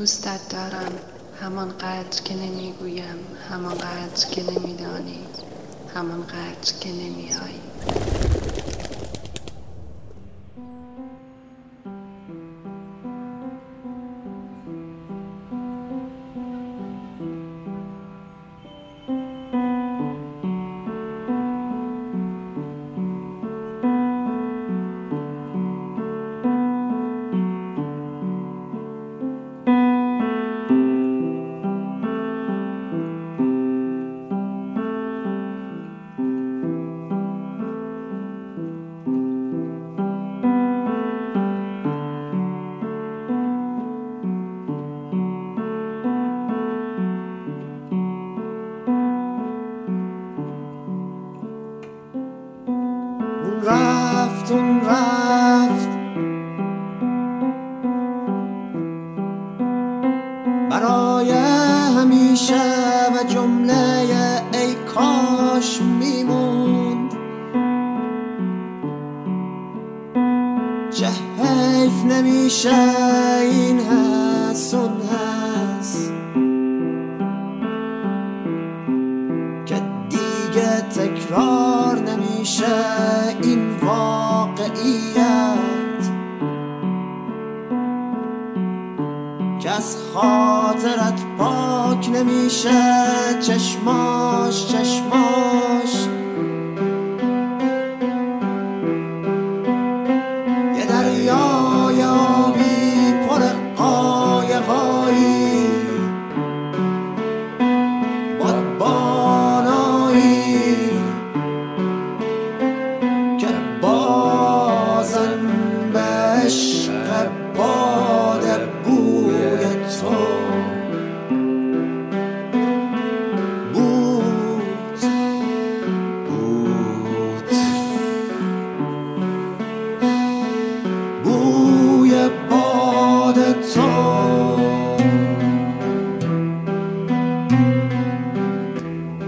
دوستت دارم. همانقدر که نمی‌گویم همانقدر که نمیدانی همانقدر که نمیایی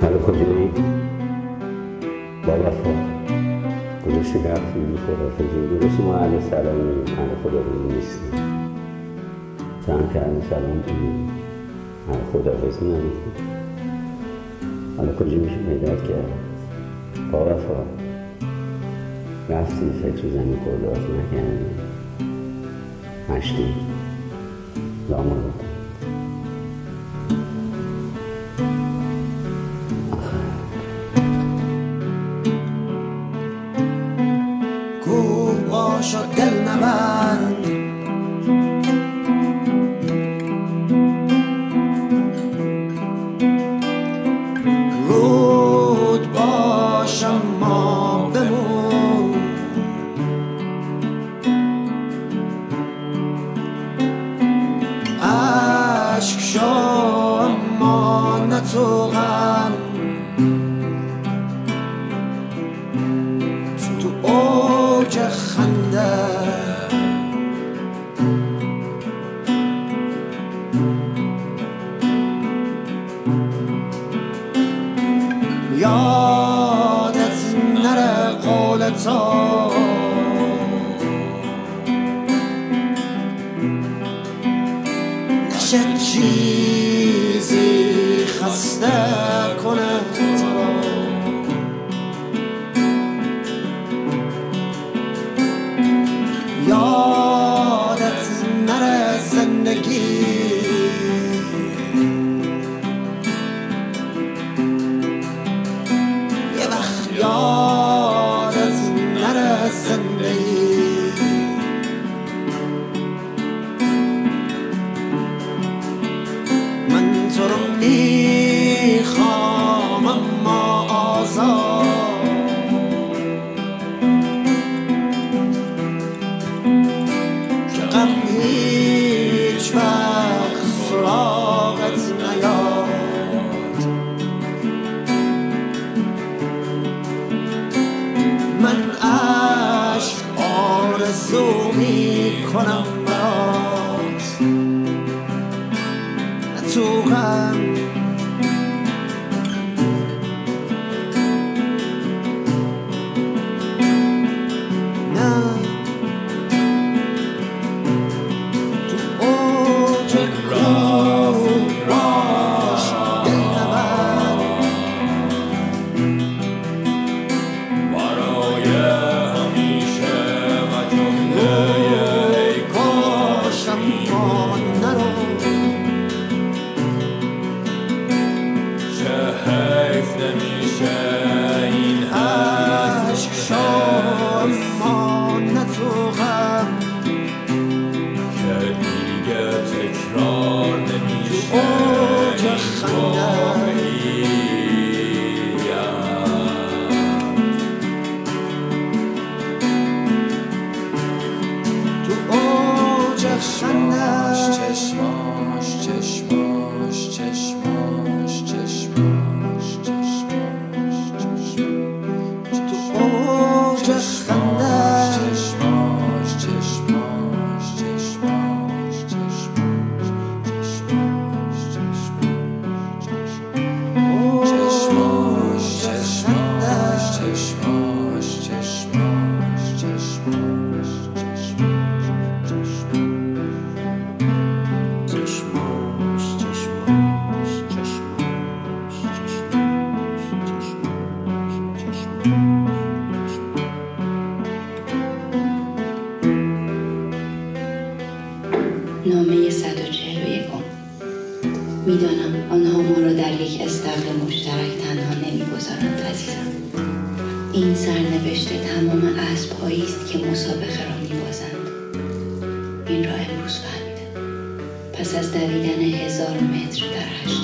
برای بابا گذاشته گرفتی بی خدافزی درست ما اهل سلامیم اهل خدافزی نیستیم. چند که اهل سلام بودیم. اهل خدافزی نمیدیم حالا کجا میشه پیدات کرد؟ با وفا رفتی فکر زمین خدافزی نکردیم. مشتی لامو یادت نره قول تو. نشه چی؟ Oh. بغز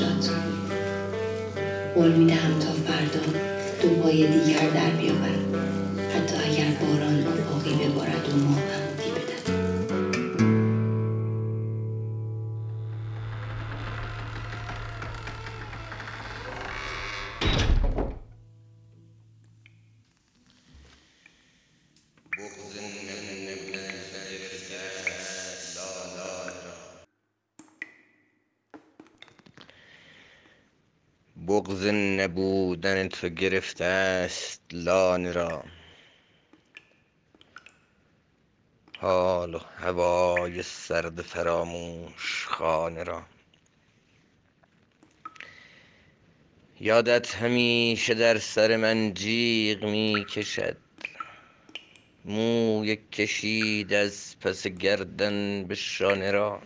تو گرفته است لانه را. حال و هوای سرد فراموش خانه را. یادت همیشه در سر من جیغ می کشد موی کشید از پس گردن به شانه را.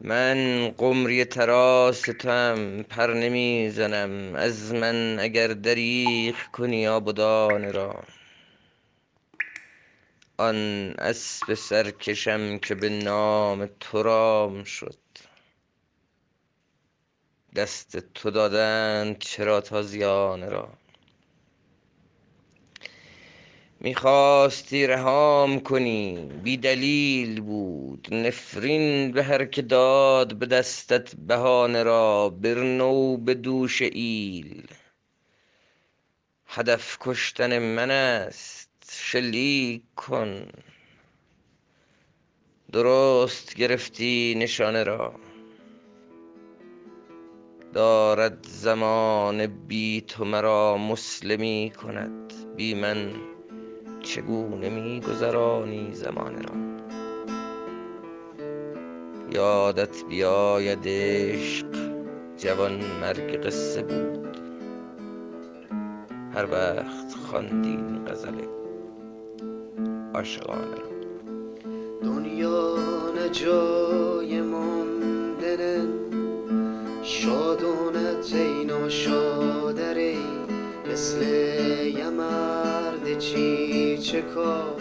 من قمری تراستم پر نمی زنم از من اگر دریغ کنی آبدان را. آن اسب سرکشم که به نام تو رام شد. دست تو دادند چرا تازیانه را؟ می‌خواستی رهام کنی. بی دلیل بود. نفرین به هر که داد به دستت بهانه را. برنو به دوش ایل. هدف کشتن من است. شلیک کن. درست گرفتی نشانه را. دارد زمانه بی تو مرا مسلمی کند. بی من چگونه میگذرانی زمانه را؟ یادت بیاید عشق جوان مرگ قصه بود. هر وقت خواندی این غزل عاشقانه را. دنیا نه جای ماندن شادانت ای ناشادره مثل مرد چی چه کار؟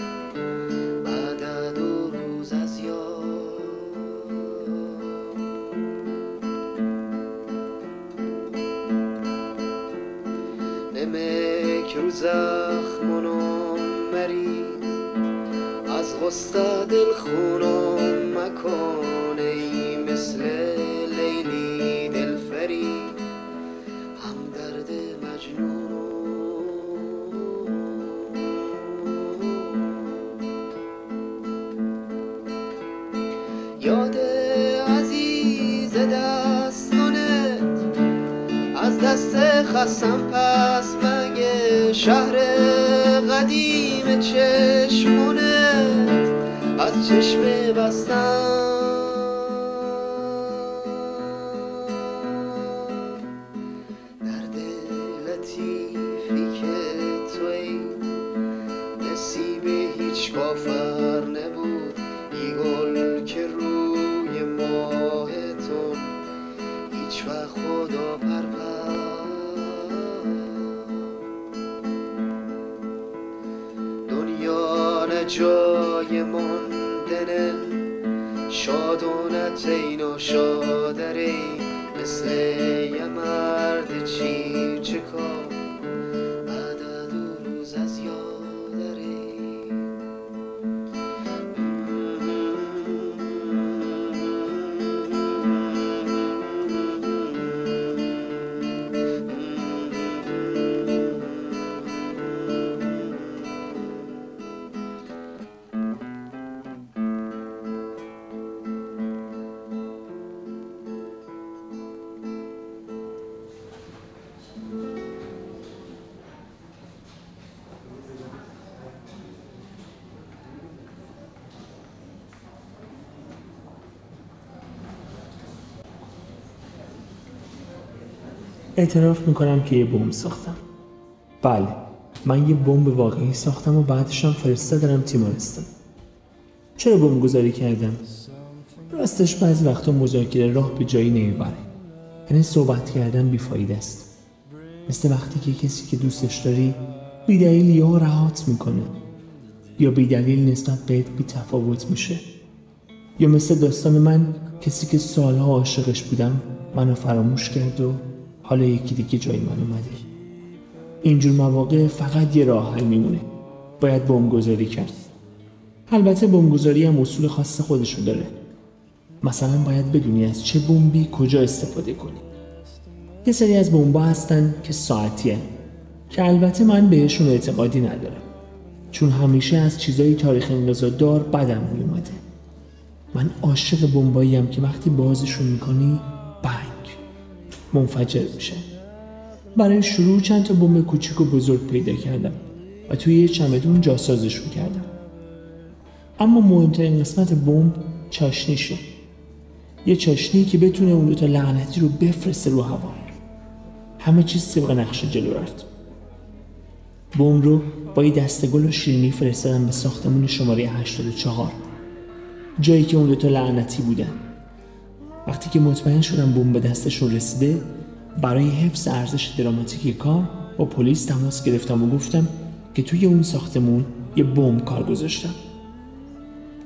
بعد دو روز از یاد. نمک رو زخمونم مریض از غصه دل خونم مکن. خستم پس مگه شهر قدیم چشمونت از چشم بستم اعتراف می‌کنم که یه بمب ساختم. بله من یه بمب واقعی ساختم و بعدش هم فرستادم تیمارستان. چرا بمب گذاری کردم؟ راستش بعضی وقتا مذاکره راه به جایی نمی‌بره یعنی صحبت کردن بیفاید است. مثل وقتی که کسی که دوستش داری بیدلیل یا رهات می‌کنه. یا بیدلیل نسبت بهت بی تفاوت میشه. یا مثل داستان من کسی که سالها عاشقش بودم منو فراموش کرد و حالا یکی دیگه جای من اومده. اینجور مواقع فقط یه راه حل میمونه. باید بمبگذاری کرد. البته بمبگذاری هم اصول خاص خودشو داره. مثلا باید بدونی از چه بمبی کجا استفاده کنی. یه سری از بمبا هستن که ساعتیه که البته من بهشون اعتقادی ندارم. چون همیشه از چیزای تاریخ دار بدم میومده من عاشق بمبایی که وقتی بازشون می‌کنی بنگ منفجر میشه. برای شروع چند تا بمب کوچیک و بزرگ پیدا کردم و توی یه چمدون جاسازشون کردم. اما مهمترین قسمت بمب چاشنیشه یه چاشنی که بتونه اون دوتا لعنتی رو بفرسته رو هوا. همه چیز طبق نقشه جلو رفت. بمب رو با یه دستگل و شیرینی فرستادم به ساختمون شماره 84 جایی که اون دوتا لعنتی بودن. وقتی که مطمئن شدم بمب به دستشون رسیده برای حفظ ارزش دراماتیک کار با پلیس تماس گرفتم و گفتم که توی اون ساختمون یه بمب کار گذاشتم.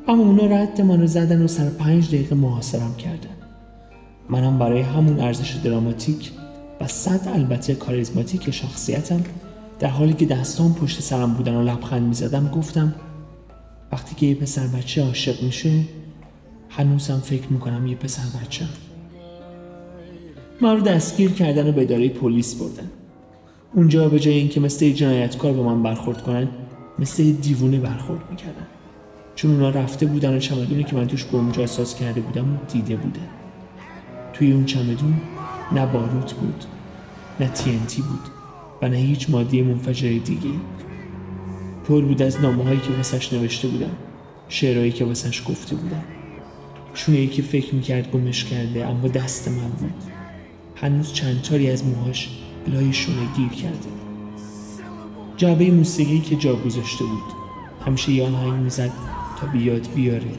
اما اونا رد منو زدن و سر پنج دقیقه محاصرم کردن. منم برای همون ارزش دراماتیک و صد البته کاریزماتیک شخصیتم در حالی که دستان پشت سرم بودن و لبخند می‌زدم گفتم وقتی که یه پسر بچه عاشق میشه هنوزم فکر می‌کنم یه پسر بچه. من رو دستگیر کردن و به اداره پلیس بردن. اونجا به جای اینکه مثل جنایتکار به من برخورد کنن مثل دیوونه برخورد می‌کردن. چون اونا رفته بودن و چمدونی که من توش بمب احساس کرده بودم و دیده بودن توی اون چمدون نه باروت بود نه تینتی بود و نه هیچ ماده منفجر دیگه پر بود از نامه هایی که واسش نوشته بودم شعرهایی که واسش گفته بودم. شونه که فکر می‌کرد گمش کرده اما دست من بود. هنوز چند تاری از موهاش لای شونه گیر کرده جعبه موسیقی که جا گذاشته بود. همیشه یه آهنگ می‌زد تا بیاد بیاره.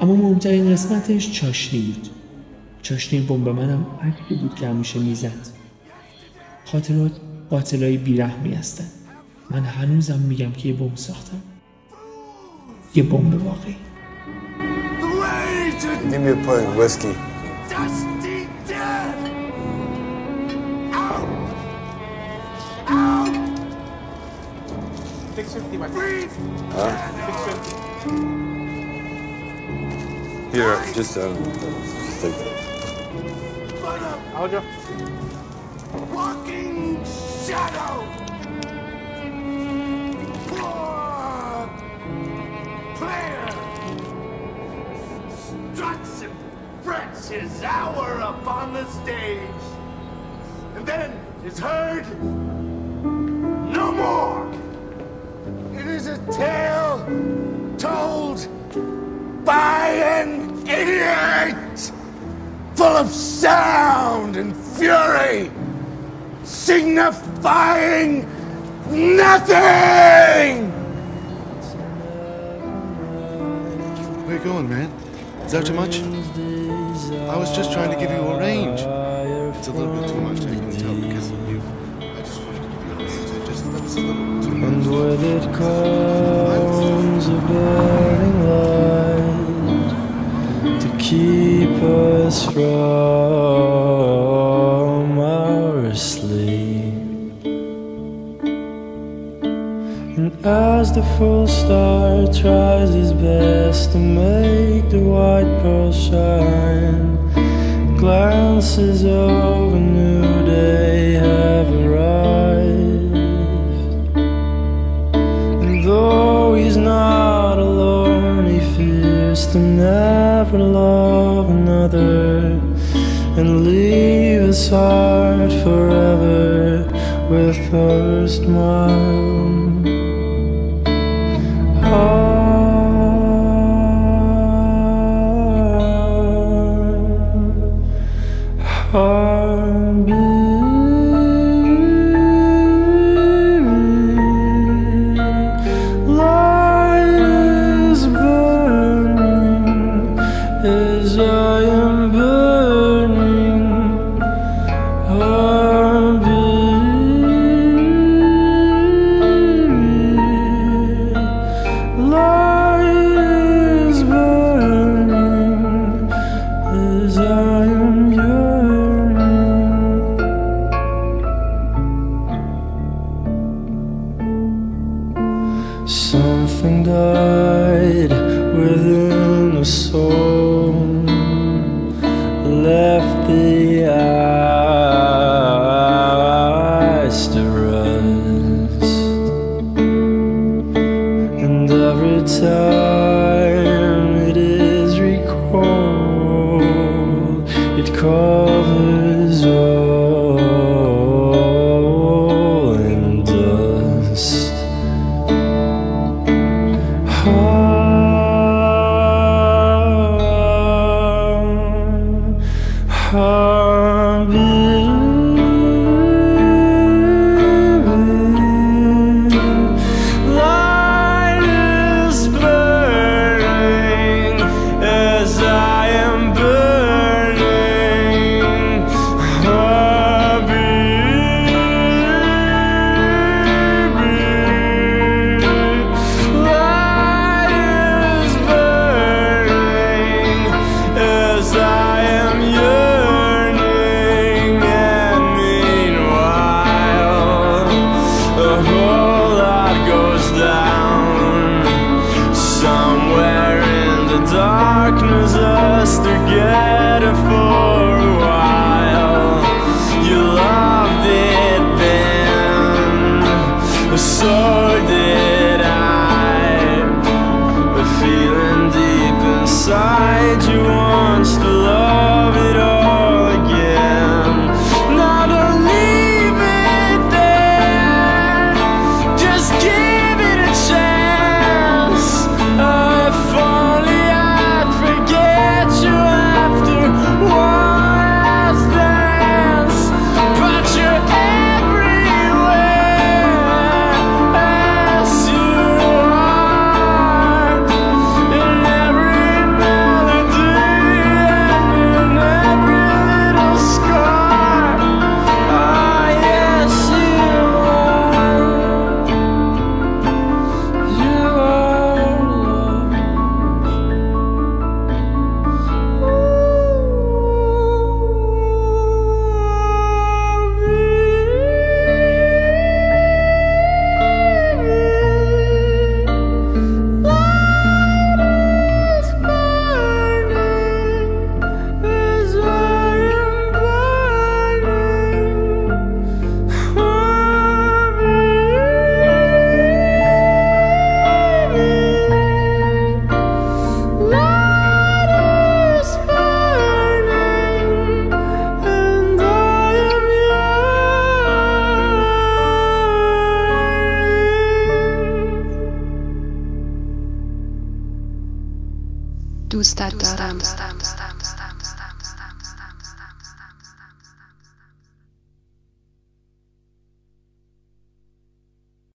اما مهمترین قسمتش چاشنی بود. چاشنی بمب منم عکسی بود که همیشه می‌زد. خاطرات قاتلای بیرحمی هستن من هنوزم میگم که یه بمب ساختم. یه بمب واقعی. Give me a pint of whiskey. Dusty death! Out! Out! 650, my friend. Huh? 650. Here, just um, just take that. Hold you. walking shadow! His hour upon the stage, and then is heard no more. It is a tale told by an idiot! Full of sound and fury, signifying nothing! Where you going, man? Is that too much? I was just trying to give you a range. It's a little bit too much, I can tell, because of you. I just wanted to give you a. Just, that's a little too much. And with it comes a burning light to keep us from our sleep. And as the full star tries his best to make the white pearl shine, glances of a new day have arrived. And though he's not alone, he fears to never love another and leave his heart forever with thirst mild. so just to get a full